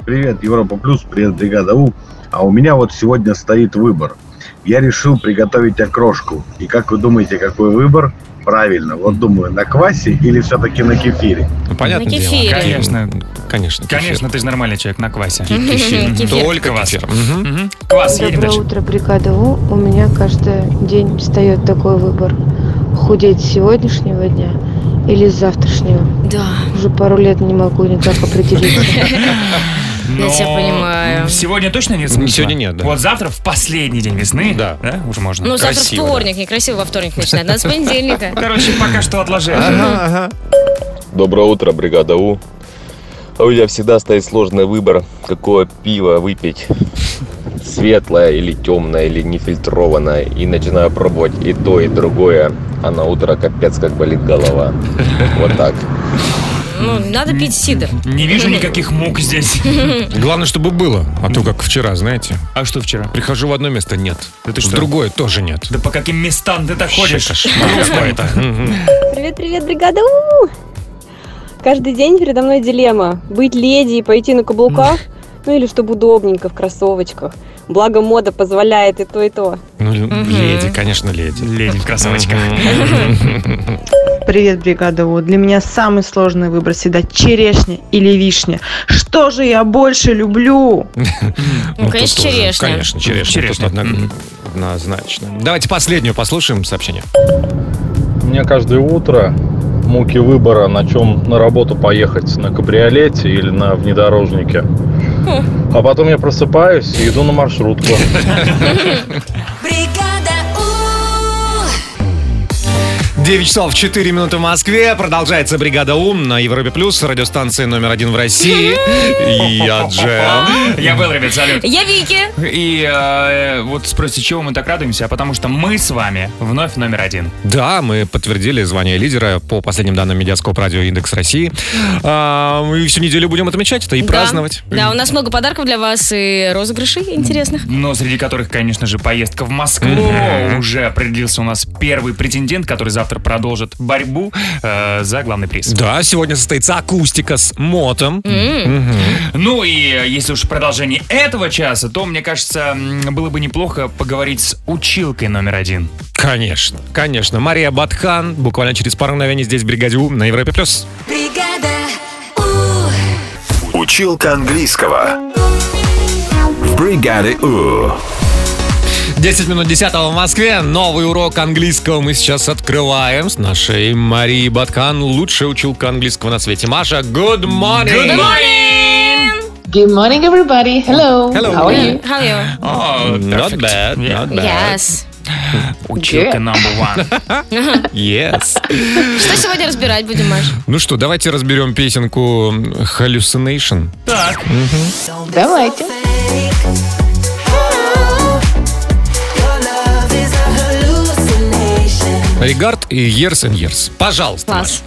Привет, Европа Плюс, привет, бригада У. А у меня вот сегодня стоит выбор. Я решил приготовить окрошку. И как вы думаете, какой выбор? Правильно, вот думаю, на квасе или все-таки на кефире? Ну, понятное На дело. кефире. Конечно. Конечно, кефир. Конечно, ты же нормальный человек на квасе. Кефир. Только. Мгм. Квас, едем Доброе утро, бригада У. У меня каждый день встает такой выбор. Худеть с сегодняшнего дня или с завтрашнего? Да. Уже пару лет не могу никак определиться. Я тебя понимаю. Сегодня точно нет смысла? Сегодня нет, да. Вот завтра в последний день весны, да, уже можно. Ну, завтра вторник, некрасиво во вторник начинать. Надо с понедельника. Короче, пока что отложи. Доброе утро, бригада У. А у меня всегда стоит сложный выбор, какое пиво выпить. Светлое или темное, или нефильтрованное. И начинаю пробовать и то, и другое. А на утро капец как болит голова. Вот так. Ну, надо пить сидр. Не вижу никаких мук здесь. Главное, чтобы было. А то как вчера, знаете. А что вчера? Прихожу в одно место, нет. Да ты в что? другое тоже нет. Да по каким местам ты так ходишь? кошмар какой-то. Мгм. Привет, привет, бригада! Каждый день передо мной дилемма. Быть леди и пойти на каблуках, ну или чтобы удобненько в кроссовочках. Благо мода позволяет и то, и то. Ну, леди, конечно, леди. Леди в кроссовочках. Привет, бригада У. Для меня самый сложный выбор всегда черешня или вишня. Что же я больше люблю? Ну, конечно, тут тоже, черешня. Конечно, черешня. Тут однозначно. Давайте последнюю послушаем сообщение. У меня каждое утро муки выбора, на чем на работу поехать, на кабриолете или на внедорожнике. А потом я просыпаюсь и иду на маршрутку. 9 часов 4 минуты в Москве. Продолжается бригада Ум на Европе Плюс, радиостанции номер один в России. И я Джем. Я был, ребят, салют. Я Вики. И э, вот спросите, чего мы так радуемся? А Потому что мы с вами вновь номер один. Да, мы подтвердили звание лидера по последним данным Медиаскоп Радио Индекс России. А, мы всю неделю будем отмечать это и Да. праздновать. Да, у нас много подарков для вас и розыгрышей интересных. Но среди которых, конечно же, поездка в Москву. Уже определился у нас первый претендент, который завтра продолжит борьбу э, за главный приз. Да, сегодня состоится акустика с мотом. Мгм. Ну и э, если уж продолжение этого часа, то, мне кажется, было бы неплохо поговорить с училкой номер один. Конечно, конечно. Мария Батхан буквально через пару мгновений здесь в бригаде У на Европе Плюс. Училка английского. В бригаде У. 10 минут 10 в Москве. Новый урок английского мы сейчас открываем с нашей Марией Батхан. Лучшая училка английского на свете. Маша, good morning! Good morning! Good morning, everybody. Hello. Hello. How are you? How are you? Oh, Not bad, not bad. Yes. Училка number one. Yes. Что сегодня разбирать будем, Маш? Ну что, давайте разберем песенку Hallucination. Так. Давайте. Регард и Years and Years. Пожалуйста, Класс.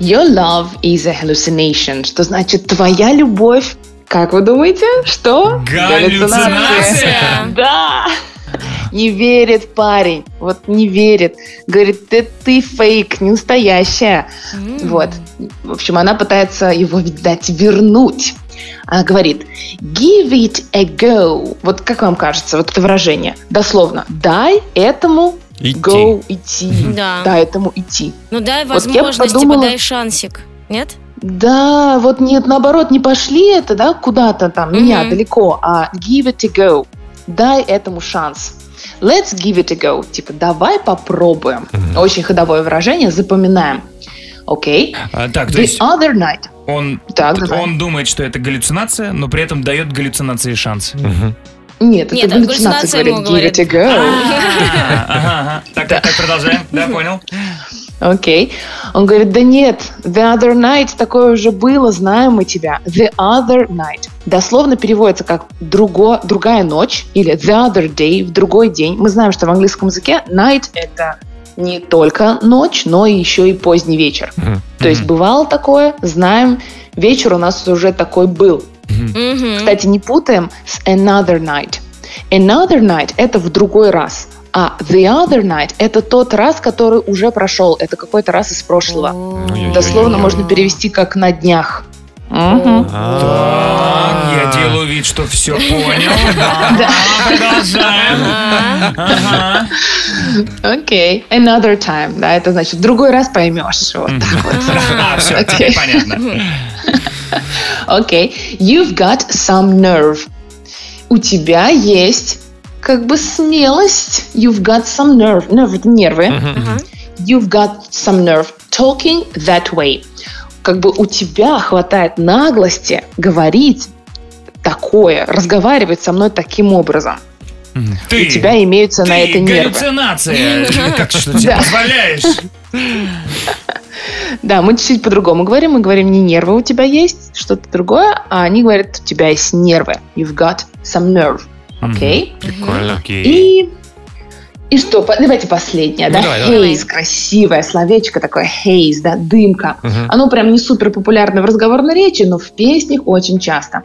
Your love is a hallucination. Что значит твоя любовь? Как вы думаете? Что? Галлюцинация? Да. Не верит парень. Вот не верит. Говорит, ты, ты фейк, не настоящая. Вот. В общем, она пытается его, видать, вернуть. Она говорит, give it a go. Вот как вам кажется, вот это выражение? Дословно, дай этому Идти. go идти. Да. Дай этому идти. Ну дай Вот возможность, подумала- типа дай шансик. Нет? Да, вот нет, наоборот, не пошли это, да, куда-то там, меня Мгм. далеко, а give it a go. Дай этому шанс. Let's give it a go. Типа, давай попробуем. Очень ходовое выражение, запоминаем. Окей. А, так, то The есть other night. он, Так, давай. он думает, что это галлюцинация, но при этом дает галлюцинации шанс. Нет, Нет, это галлюцинация говорит, give it a go. Ага, ага. Так, так, так, продолжаем. Да, понял. Окей. Он говорит, да нет, the other night такое уже было, знаем мы тебя. The other night. Дословно переводится как друго, другая ночь или the other day, в другой день. Мы знаем, что в английском языке night это не только ночь, но и еще и поздний вечер. То есть бывало такое, знаем, вечер у нас уже такой был. Кстати, не путаем с another night. Another night – это в другой раз. А the other night – это тот раз, который уже прошел. Это какой-то раз из прошлого. Дословно можно перевести как на днях. Так, я делаю вид, что все понял. Да, продолжаем. Окей. Another time. Да, это значит в другой раз поймешь. Вот так вот. А, все, понятно. Окей. You've got some nerve. У тебя есть как бы смелость. You've got some nerve. Nerve – это нервы. You've got some nerve talking that way. Как бы у тебя хватает наглости говорить такое, разговаривать со мной таким образом. Ты, у тебя имеются ты на это нервы. галлюцинация. Как что тебе позволяешь? Да, мы чуть-чуть по-другому говорим. Мы говорим, не нервы у тебя есть, что-то другое, а они говорят, у тебя есть нервы. You've got some nerve. Окей? Прикольно. И и что, по- давайте последнее, да? Ну, давай, давай. Haze, красивое словечко такое, haze, да, дымка. Мгм. Оно прям не супер популярно в разговорной речи, но в песнях очень часто.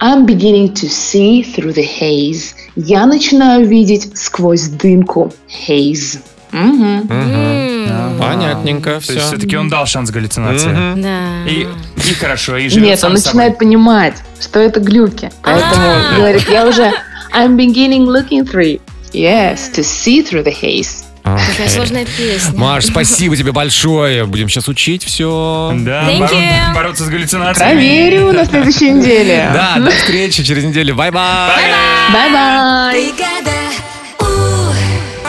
I'm beginning to see through the haze. Я начинаю видеть сквозь дымку. Haze. Мгм. Понятненько, То все. есть все-таки он дал шанс галлюцинации. Мгм. Да. И, и хорошо, и живет Нет, сам он с собой. начинает понимать, что это глюки. Поэтому А. говорит, я уже I'm beginning looking through. Yes, to see through the haze. Какая сложная песня. Маш, спасибо тебе большое. Будем сейчас учить все. Да, Thank боро- you. бороться с галлюцинациями. Проверю на следующей неделе. Да, до встречи через неделю. Bye-bye. Bye-bye.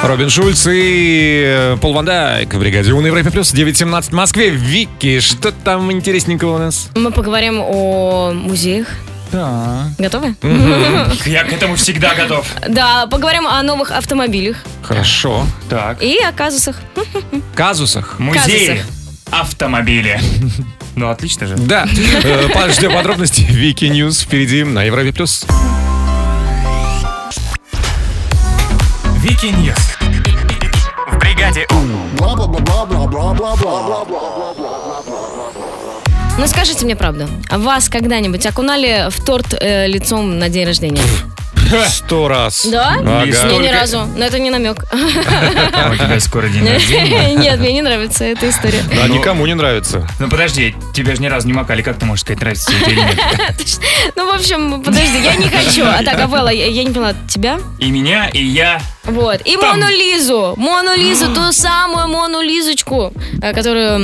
Робин Шульц и э, Пол Ван Дайк в бригаде У на Европе Плюс 9.17 в Москве. Вики, что там интересненького у нас? Мы поговорим о музеях. Да. Готовы? Я к этому всегда готов. Да, поговорим о новых автомобилях Хорошо. Так. и о казусах. Казусах. Музеи. Автомобили. Ну, отлично же. Да. Э, Ждем подробности. Вики News впереди на Европе Плюс. Вики Ньюс. У. Ну скажите мне правду, а вас когда-нибудь окунали в торт э, лицом на день рождения? Сто раз. Да? Ага. Мне ни разу, но это не намек. А У тебя скоро день рождения. Нет, мне не нравится эта история. Да, никому не нравится. Ну подожди, тебя же ни разу не макали, как ты можешь сказать, нравится тебе или нет? Ну, в общем, подожди, я не хочу. А так, Авелла, я, я не поняла, тебя? И меня, и я. Вот. И Там. Мону Лизу. Мону Лизу, ту самую Мону Лизочку, э, которую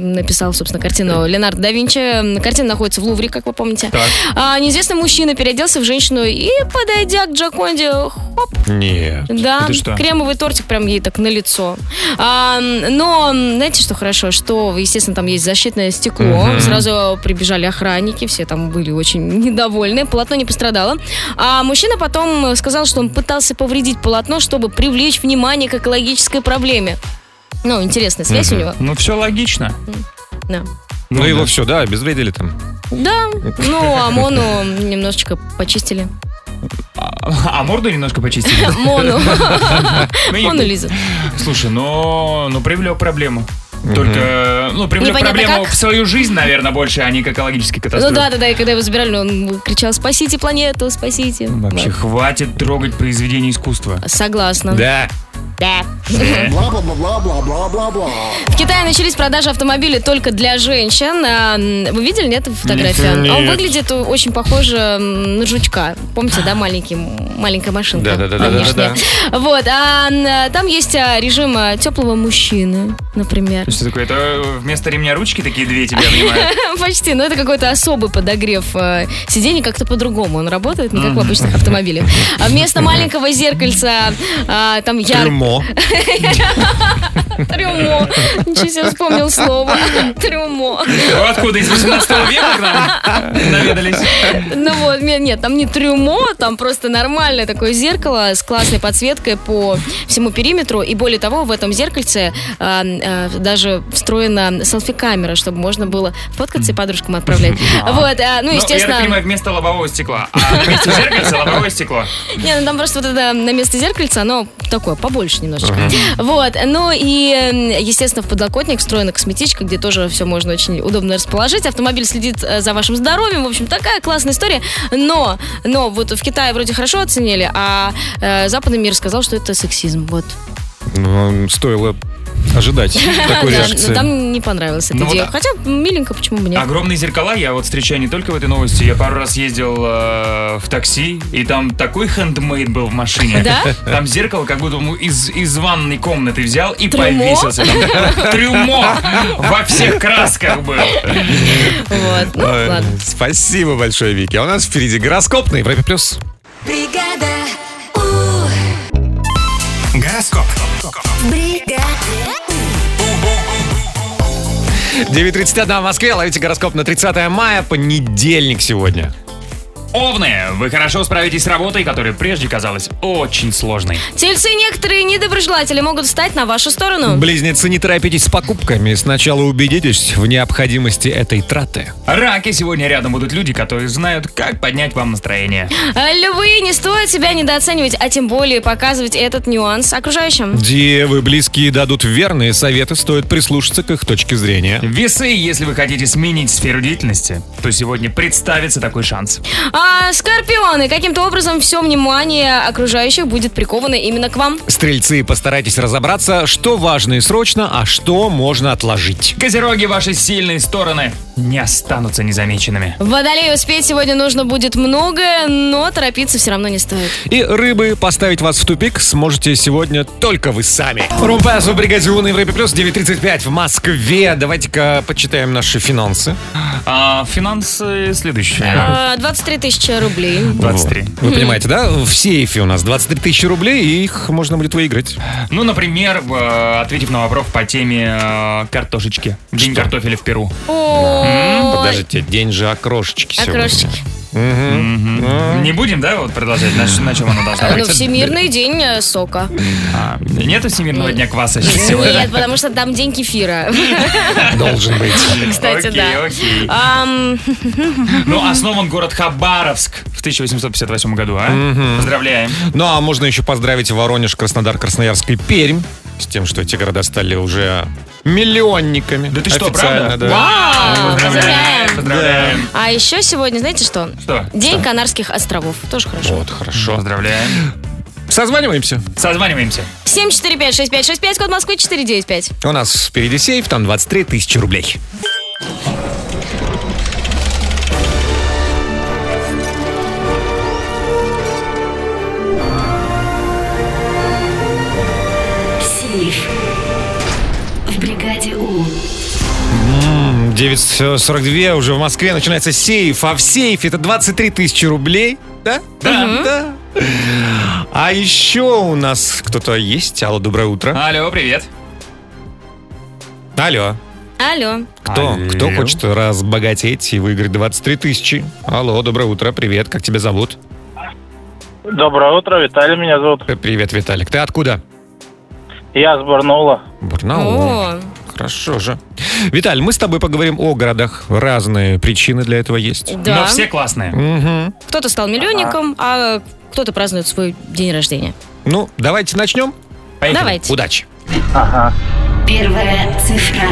написал, собственно, картину Леонардо да Винчи. Картина находится в Лувре, как вы помните. Так. А, неизвестный мужчина переоделся в женщину и, подойдя к Джаконде, хоп, Нет. да, Это что? кремовый тортик прям ей так на лицо. А, но знаете, что хорошо? Что, естественно, там есть защитное стекло. Мгм. Сразу прибежали охранники, все там были очень недовольны. Полотно не пострадало. А мужчина потом сказал, что он пытался повредить полотно, чтобы привлечь внимание к экологической проблеме. Ну, интересная связь у него. Ну, все логично. Да. Ну, его все, да, обезвредили там. Да, ну, а Мону немножечко почистили. А морду немножко почистили? Мону. Ну, Мону Лизу. Слушай, ну, ну привлек проблему. Только, ну, привлек Непонятно проблему как. в свою жизнь, наверное, больше, а не к экологической Ну катастрофе. да, да, да, и когда его забирали, он кричал «Спасите планету, спасите». Вообще, хватит трогать произведение искусства. Согласна. Да. Да. В Китае начались продажи автомобилей только для женщин. А, Вы видели, нет, фотографию? Нет. Он выглядит очень похоже на жучка. Помните, да, маленький, маленькая машинка? Да-да-да-да-да-да. внешняя. Вот, а там есть а, режим а, теплого мужчины, например. Что такое? Это вместо ремня ручки такие две тебя обнимают? Почти, но это какой-то особый подогрев э, сидений, как-то по-другому он работает, не как в обычных автомобилях. Вместо маленького зеркальца там ярко... Трюмо. Трюмо. Ничего себе вспомнил слово. Трюмо. Откуда, из 18 века к нам наведались? Ну вот, нет, там не трюмо, там просто нормальное такое зеркало с классной подсветкой по всему периметру. И более того, в этом зеркальце а, а, даже встроена селфи-камера, чтобы можно было фоткаться и подружкам отправлять. Вот, а, ну, я естественно... так понимаю, вместо лобового стекла. А на месте зеркальца лобовое стекло. Не, ну там просто вот это на место зеркальца, оно такое, побольше немножечко. Ага. Вот, ну и, естественно, в подлокотник встроена косметичка, где тоже все можно очень удобно расположить. Автомобиль следит э, за вашим здоровьем, в общем, такая классная история. Но, но вот в Китае вроде хорошо оценили, а э, западный мир сказал, что это сексизм, вот. Ну, стоило ожидать такой реакции. Там не понравилась эта Ну идея. а- Хотя миленько, почему бы нет. Огромные зеркала я вот встречаю не только в этой новости. Я пару раз ездил э, в такси, и там такой хендмейд был в машине. Да? Там зеркало как будто из, из ванной комнаты взял и Трюмо? повесился. Трюмо во всех красках был. Вот, ну ладно. Спасибо большое, Вики. А у нас впереди гороскоп на Европе Плюс. Бригада Гороскоп. 9.31 в Москве. Ловите гороскоп на 30 мая. Понедельник сегодня. Овны, вы хорошо справитесь с работой, которая прежде казалась очень сложной. Тельцы некоторые недоброжелатели могут встать на вашу сторону. Близнецы, не торопитесь с покупками. Сначала убедитесь в необходимости этой траты. Раки, сегодня рядом будут люди, которые знают, как поднять вам настроение. А Львы, не стоит себя недооценивать, а тем более показывать этот нюанс окружающим. Девы близкие дадут верные советы, стоит прислушаться к их точке зрения. Весы, если вы хотите сменить сферу деятельности, то сегодня представится такой шанс. А скорпионы, каким-то образом все внимание окружающих будет приковано именно к вам. Стрельцы, постарайтесь разобраться, что важно и срочно, а что можно отложить. Козероги, ваши сильные стороны не останутся незамеченными. Водолею успеть сегодня нужно будет многое, но торопиться все равно не стоит. И рыбы, поставить вас в тупик сможете сегодня только вы сами. Румпес в бригаде У на Европе Плюс 9.35 в Москве. Давайте-ка почитаем наши финансы. А, финансы следующие. А, 23 тысячи рублей. 23. Вы понимаете, да? В сейфе у нас 23 тысячи рублей, и их можно будет выиграть. Ну, например, э, ответив на вопрос по теме э, картошечки. День картофеля в Перу. Подождите, день же окрошечки сегодня. Окрошечки. Не будем, да, вот продолжать? На, на чем оно должно Ну, быть? Всемирный день э, сока. А, нету Всемирного дня кваса сейчас сегодня? Нет, потому что там день кефира. Должен быть. Кстати, Окей, да. окей. Ам, Ну, основан город Хабаровск в 1858 году, а? Поздравляем. Ну, а можно еще поздравить Воронеж, Краснодар, Красноярск и Пермь с тем, что эти города стали уже миллионниками. Да ты что, правда? да. Вау, поздравляем. Поздравляем. А еще сегодня, знаете что? Что? День Канарских островов. Тоже хорошо. Вот, хорошо. Поздравляем. Созваниваемся. Созваниваемся. 745-6565, код Москвы 495. У нас впереди сейф, там 23 тысячи рублей. 9.42 уже в Москве начинается сейф, а в сейфе это 23 тысячи рублей, да? Да. Да. А еще у нас кто-то есть. Алло, доброе утро. Алло, привет. Алло. Алло. Кто? Алло. Кто хочет разбогатеть и выиграть 23 тысячи? Алло, доброе утро, привет, как тебя зовут? Доброе утро, Виталий меня зовут. Привет, Виталик. Ты откуда? Я с Барнаула. Барнаул. О, Хорошо же. Виталь, мы с тобой поговорим о городах. Разные причины для этого есть. да. Но все классные. Мгм. Кто-то стал миллионником, а кто-то празднует свой день рождения. Ну, давайте начнем. Поехали. Давайте. Удачи. Ага. Первая цифра.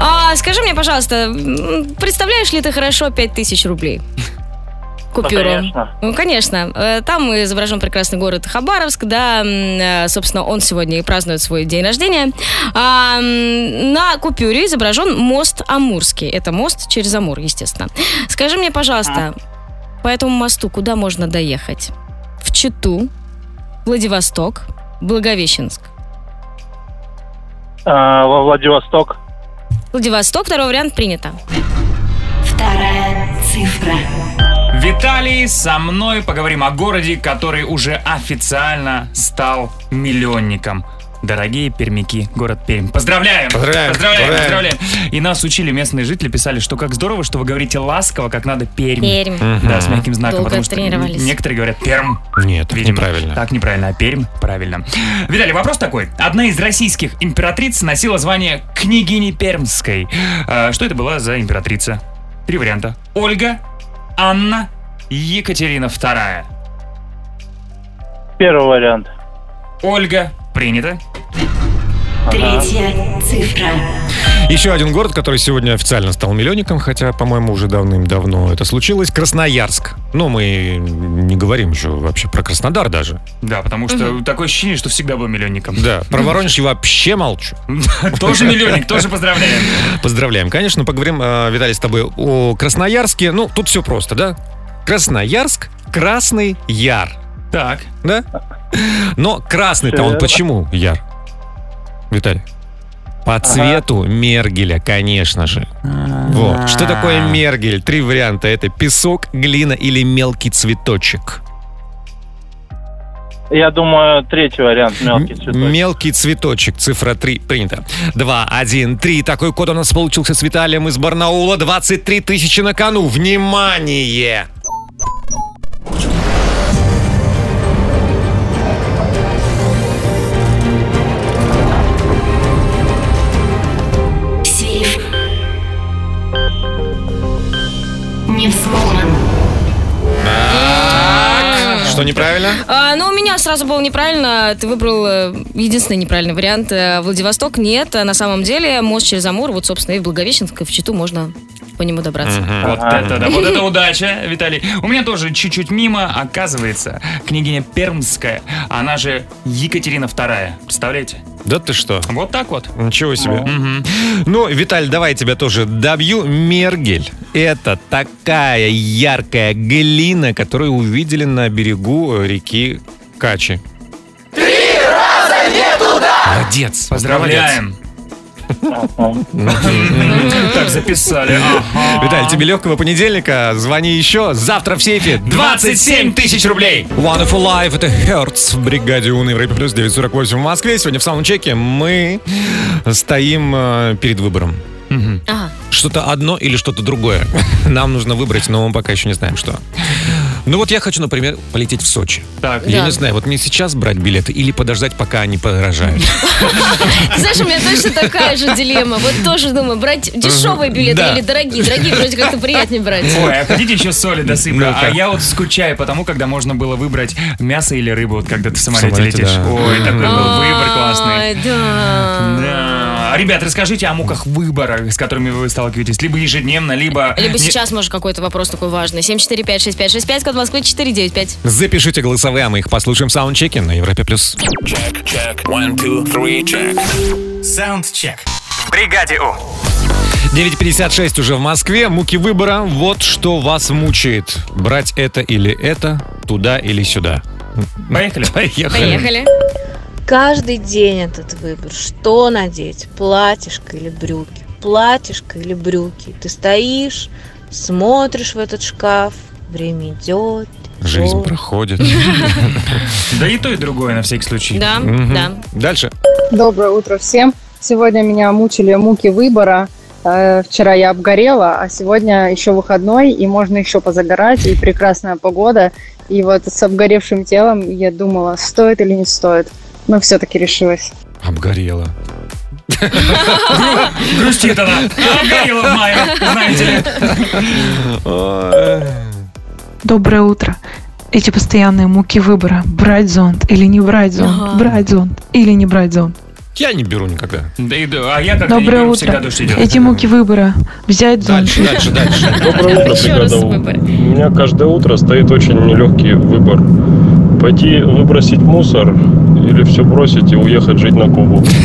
А скажи мне, пожалуйста, представляешь ли ты хорошо 5000 рублей? Купюру. конечно. Ну, конечно. Э, Там изображен прекрасный город Хабаровск, да, э, собственно, он сегодня и празднует свой день рождения. А, на купюре изображен мост Амурский. Это мост через Амур, естественно. Скажи мне, пожалуйста, по этому мосту куда можно доехать? В Читу, Владивосток, Благовещенск. А, во Владивосток. Владивосток, второй вариант принято. Вторая цифра. Виталий, со мной поговорим о городе, который уже официально стал миллионником. Дорогие пермяки, город Пермь. Поздравляем! Поздравляем, Поздравляем, поздравляем. поздравляем. И нас учили местные жители, писали, что как здорово, что вы говорите ласково, как надо Пермь. Пермь. Да, с мягким знаком, Долго потому что тренировались. некоторые говорят Перм. Нет, Видимо, неправильно. Так неправильно, а Пермь правильно. Виталий, вопрос такой. Одна из российских императриц носила звание княгини Пермской. А, что это была за императрица? Три варианта. Ольга, Анна, Екатерина II. Первый вариант. Ольга, принято. Третья цифра. Еще один город, который сегодня официально стал миллионником, хотя, по-моему, уже давным-давно это случилось. Красноярск. Но мы не говорим еще вообще про Краснодар даже. Да, потому что такое ощущение, что всегда был миллионником. Да, про Воронеж я вообще молчу. Тоже миллионник, тоже поздравляем. Поздравляем. Конечно, поговорим, э, Виталий, с тобой о Красноярске. Ну, тут все просто, да? Красноярск, Красный Яр. Так. Да? Но красный-то он Верно. почему Яр? Виталий. По цвету мергеля, конечно же. Вот. Что такое мергель? Три варианта. Это песок, глина или мелкий цветочек. Я думаю, третий вариант, мелкий цветочек. Мелкий цветочек, цифра 3, принято. 2, 1, 3. Такой код у нас получился с Виталием из Барнаула. 23 тысячи на кону. Внимание! Не взломан. Что неправильно? А, ну, у меня сразу было неправильно. Ты выбрал э, единственный неправильный вариант. Э, Владивосток нет. А На самом деле мост через Амур, вот, собственно, и в Благовещенск, и в Читу можно по нему добраться. Вот это, да, вот это удача, Виталий. У меня тоже чуть-чуть мимо, оказывается, княгиня Пермская, она же Екатерина II. Представляете? Да ты что? Вот так вот. Ничего себе. Ну, Виталь, давай я тебя тоже добью. Мергель. Это такая яркая глина, которую увидели на берегу реки Качи. Три раза не туда! Молодец. Поздравляем. Так записали. Виталь, тебе легкого понедельника. Звони еще. Завтра в сейфе 27 тысяч рублей. Wonderful Life, это Hertz в бригаде У на Европе Плюс 948 в Москве. Сегодня в саундчеке мы стоим э, перед выбором. Что-то одно или что-то другое. Нам нужно выбрать, но мы пока еще не знаем, что. Ну вот я хочу, например, полететь в Сочи. Так. Я Да. не знаю, вот мне сейчас брать билеты или подождать, пока они подорожают. Ты знаешь, у меня точно такая же дилемма. Вот тоже думаю, брать дешевые билеты Да. или дорогие. Дорогие вроде как-то приятнее брать. Ой, а хотите еще соли досыплю? Ну-ка. а я вот скучаю потому, когда можно было выбрать мясо или рыбу, вот когда ты в самолете, самолете, летишь. да. Ой, такой был выбор классный. Ай, да. Да. Ребят, расскажите о муках выбора, с которыми вы сталкиваетесь. Либо ежедневно, либо... Либо сейчас, может, какой-то вопрос такой важный. 745-6565, код Москвы 495. Запишите голосовые, а мы их послушаем в саундчеке на Европе Плюс. Check, check. One, two, three, check. Саундчек. Бригаде У. 9.56 уже в Москве. Муки выбора. Вот что вас мучает. Брать это или это, туда или сюда. Поехали. Поехали. Поехали. Каждый день этот выбор. Что надеть? Платьишко или брюки? Платьишко или брюки? Ты стоишь, смотришь в этот шкаф, время идет. Жизнь идет. проходит. Да и то, и другое, на всякий случай. Да, да. Дальше. Доброе утро всем. Сегодня меня мучили муки выбора. Э, Вчера я обгорела, а сегодня еще выходной, и можно еще позагорать, и прекрасная погода. И вот с обгоревшим телом я думала, стоит или не стоит. Но все-таки решилась. Обгорела. Грустит она. Обгорела в мае, знаете ли. Доброе утро. Эти постоянные муки выбора. Брать зонт или не брать зонт. Ага. Брать зонт или не брать зонт. Я не беру никогда. Да и да, а я как-то не Доброе беру, всегда утро. дождь идет. Эти муки выбора. Взять зонт. Дальше, дальше, дальше. Доброе утро, бригада. У меня каждое утро стоит очень нелегкий выбор. Пойти выбросить мусор или все бросить и уехать жить на Кубу.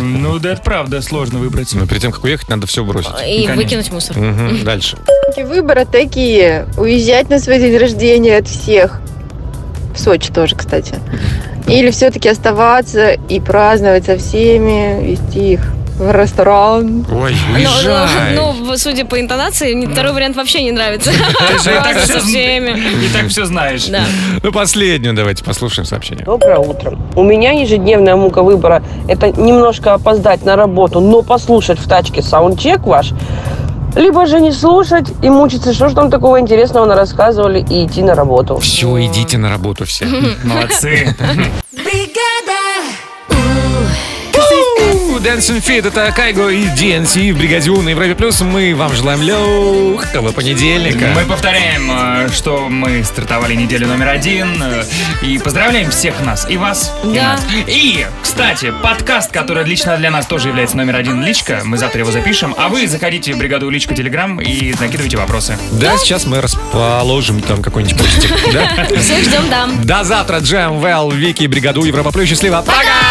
Ну, да это правда, сложно выбрать. Но перед тем, как уехать, надо все бросить. И Конечно. выкинуть мусор. Мгм. Дальше. Выборы такие. Уезжать на свой день рождения от всех. В Сочи тоже, кстати. Или все-таки оставаться и праздновать со всеми, вести их в ресторан. Ой, Ну, уезжай. ну, ну, судя по интонации, мне второй вариант вообще не нравится. Ты же и так все со всеми. и так все знаешь. Да. Ну, последнюю давайте послушаем сообщение. Доброе утро. У меня ежедневная мука выбора – это немножко опоздать на работу, но послушать в тачке саундчек ваш, либо же не слушать и мучиться, что же там такого интересного на рассказывали, и идти на работу. Все, идите на работу все. Молодцы. Dancing Fit, это Кайго и DNC в бригаде У на Европе Плюс. Мы вам желаем легкого понедельника. Мы повторяем, э, что мы стартовали неделю номер один. э, И поздравляем всех нас. И вас, и Да. нас. И, кстати, подкаст, который лично для нас тоже является номер один личка. Мы завтра его запишем. А вы заходите в бригаду личка Телеграм и накидывайте вопросы. Да, сейчас мы расположим там какой-нибудь постик. да? Всех ждем, да. До завтра, Джем, Вэл, Вики, бригаду Европа Плюс. Счастливо. Пока!